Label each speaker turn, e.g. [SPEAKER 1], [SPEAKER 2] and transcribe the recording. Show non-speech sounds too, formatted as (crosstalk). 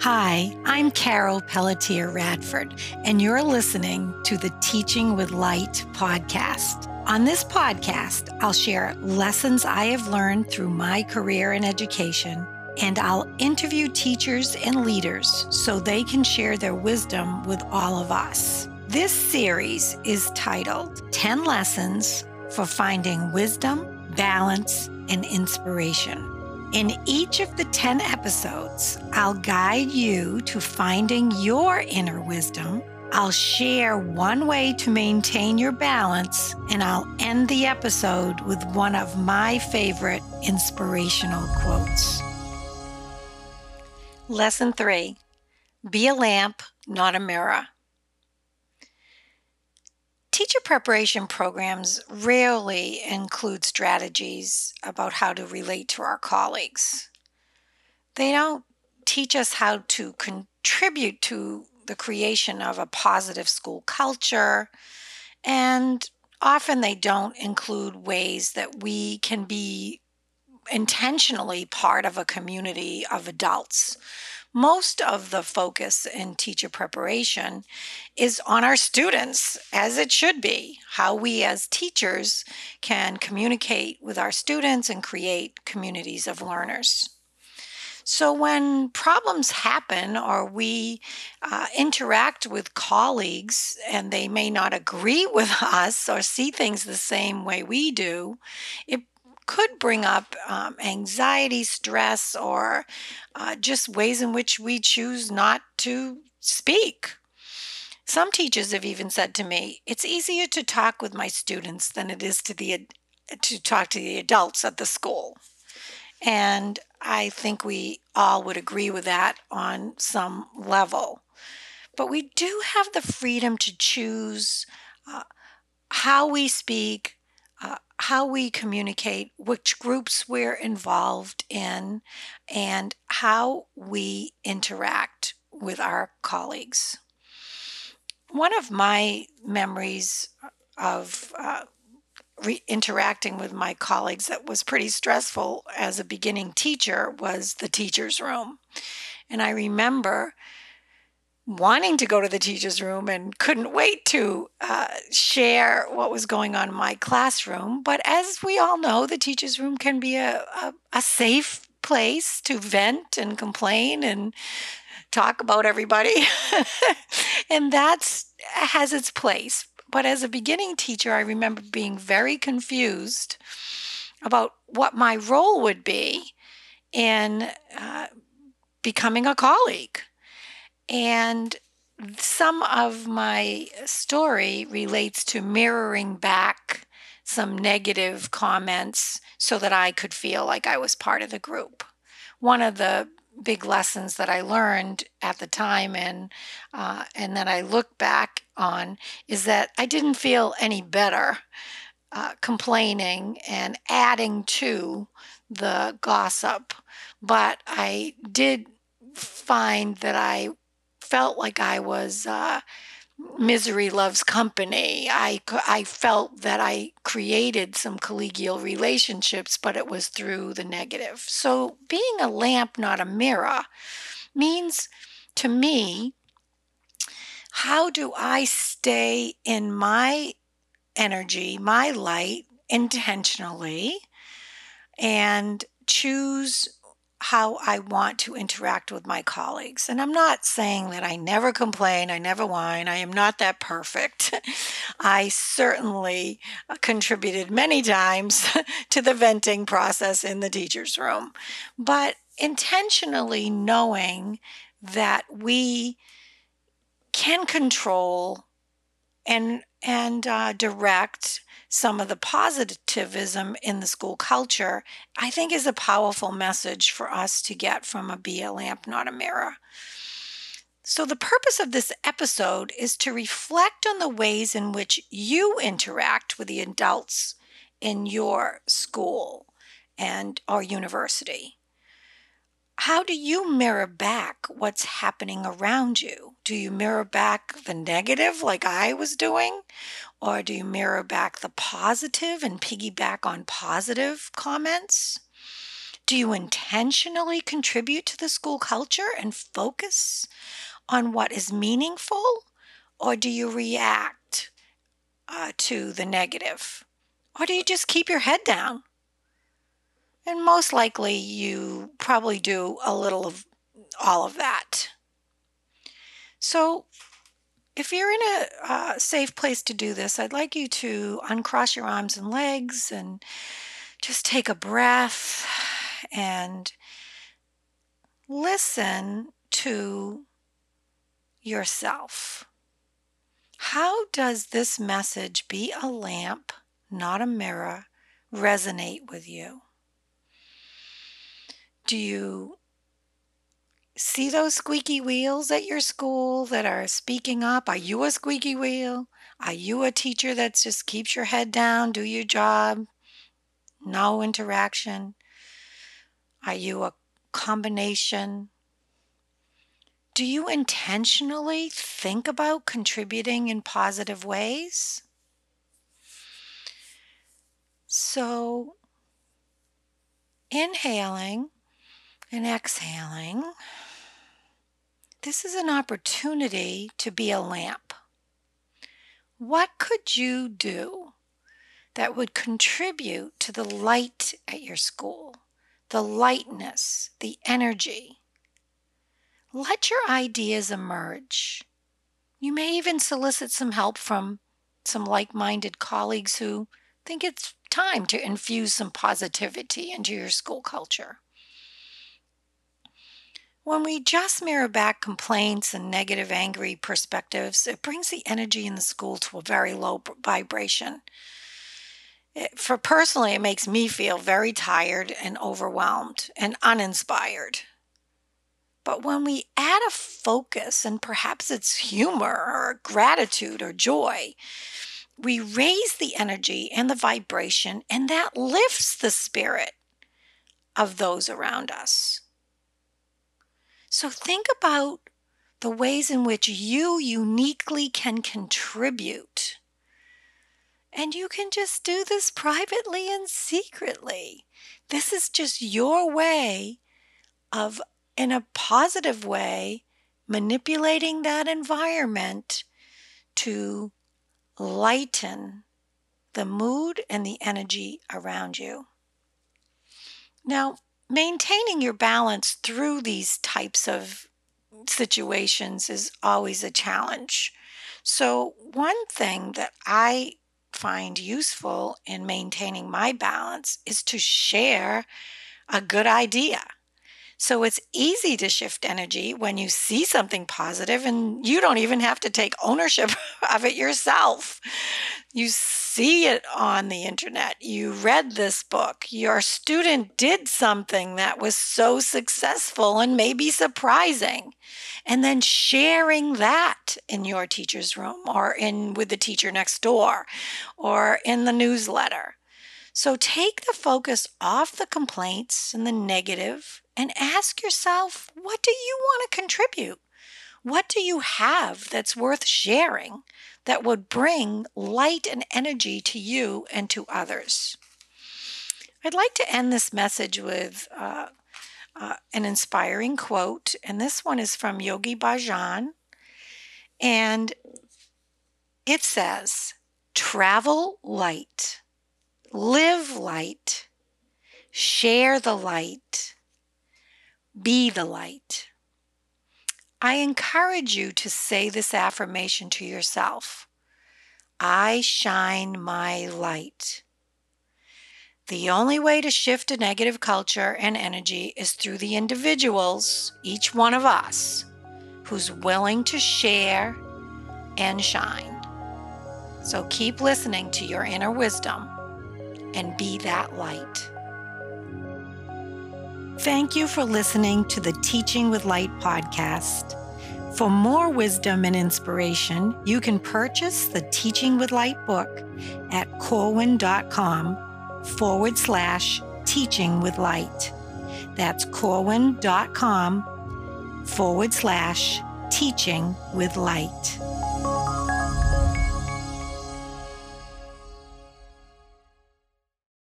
[SPEAKER 1] Hi, I'm Carol Pelletier Radford, and you're listening to the Teaching with Light podcast. On this podcast, I'll share lessons I have learned through my career in education, and I'll interview teachers and leaders so they can share their wisdom with all of us. This series is titled 10 Lessons for Finding Wisdom, Balance, and Inspiration. In each of the 10 episodes, I'll guide you to finding your inner wisdom. I'll share one way to maintain your balance, and I'll end the episode with one of my favorite inspirational quotes. Lesson 3 Be a lamp, not a mirror. Teacher preparation programs rarely include strategies about how to relate to our colleagues. They don't teach us how to contribute to the creation of a positive school culture, and often they don't include ways that we can be intentionally part of a community of adults most of the focus in teacher preparation is on our students, as it should be, how we as teachers can communicate with our students and create communities of learners. So, when problems happen or we uh, interact with colleagues and they may not agree (laughs) with us or see things the same way we do, it could bring up um, anxiety, stress, or uh, just ways in which we choose not to speak. Some teachers have even said to me, "It's easier to talk with my students than it is to the to talk to the adults at the school." And I think we all would agree with that on some level. But we do have the freedom to choose uh, how we speak, how we communicate, which groups we're involved in, and how we interact with our colleagues. One of my memories of uh, re- interacting with my colleagues that was pretty stressful as a beginning teacher was the teacher's room. And I remember wanting to go to the teacher's room and couldn't wait to uh, share what was going on in my classroom. But as we all know, the teacher's room can be a, a, a safe place to vent and complain and talk about everybody. (laughs) and that has its place. But as a beginning teacher, I remember being very confused about what my role would be in uh, becoming a colleague. And some of my story relates to mirroring back some negative comments so that I could feel like I was part of the group. One of the big lessons that I learned at the time and uh, and that I look back on is that I didn't feel any better uh, complaining and adding to the gossip, but I did find that I felt like I was uh, misery loves company. I, I felt that I created some collegial relationships, but it was through the negative. So being a lamp, not a mirror, means to me, how do I stay in my energy, my light intentionally, and choose how I want to interact with my colleagues. And I'm not saying that I never complain, I never whine, I am not that perfect. (laughs) I certainly uh, contributed many times (laughs) to the venting process in the teacher's room, but intentionally knowing that we can control and and uh, direct some of the positivism in the school culture, I think is a powerful message for us to get from a Be a Lamp, Not a Mirror. So, the purpose of this episode is to reflect on the ways in which you interact with the adults in your school and or university. How do you mirror back what's happening around you? Do you mirror back the negative like I was doing? Or do you mirror back the positive and piggyback on positive comments? Do you intentionally contribute to the school culture and focus on what is meaningful? Or do you react uh, to the negative? Or do you just keep your head down? And most likely, you probably do a little of all of that. So, if you're in a uh, safe place to do this, I'd like you to uncross your arms and legs and just take a breath and listen to yourself. How does this message, be a lamp, not a mirror, resonate with you? Do you see those squeaky wheels at your school that are speaking up? Are you a squeaky wheel? Are you a teacher that just keeps your head down, do your job, no interaction? Are you a combination? Do you intentionally think about contributing in positive ways? So, inhaling and exhaling, this is an opportunity to be a lamp. What could you do that would contribute to the light at your school, the lightness, the energy? Let your ideas emerge. You may even solicit some help from some like minded colleagues who think it's time to infuse some positivity into your school culture. When we just mirror back complaints and negative, angry perspectives, it brings the energy in the school to a very low vibration. It, for personally, it makes me feel very tired and overwhelmed and uninspired. But when we add a focus, and perhaps it's humor or gratitude or joy, we raise the energy and the vibration, and that lifts the spirit of those around us. So think about the ways in which you uniquely can contribute. And you can just do this privately and secretly. This is just your way of, in a positive way, manipulating that environment to lighten the mood and the energy around you. Now, maintaining your balance through these types of situations is always a challenge. So, one thing that I find useful in maintaining my balance is to share a good idea. So it's easy to shift energy when you see something positive and you don't even have to take ownership (laughs) of it yourself. You see it on the internet. You read this book. Your student did something that was so successful and maybe surprising. And then sharing that in your teacher's room or in with the teacher next door or in the newsletter. So take the focus off the complaints and the negative and ask yourself what do you want to contribute? What do you have that's worth sharing that would bring light and energy to you and to others? I'd like to end this message with uh, uh, an inspiring quote, and this one is from Yogi Bhajan. And it says, Travel light, live light, share the light, be the light. I encourage you to say this affirmation to yourself I shine my light. The only way to shift a negative culture and energy is through the individuals, each one of us, who's willing to share and shine. So keep listening to your inner wisdom and be that light. Thank you for listening to the Teaching with Light podcast. For more wisdom and inspiration, you can purchase the Teaching with Light book at corwin.com forward slash teaching with light. That's corwin.com forward slash teaching with light.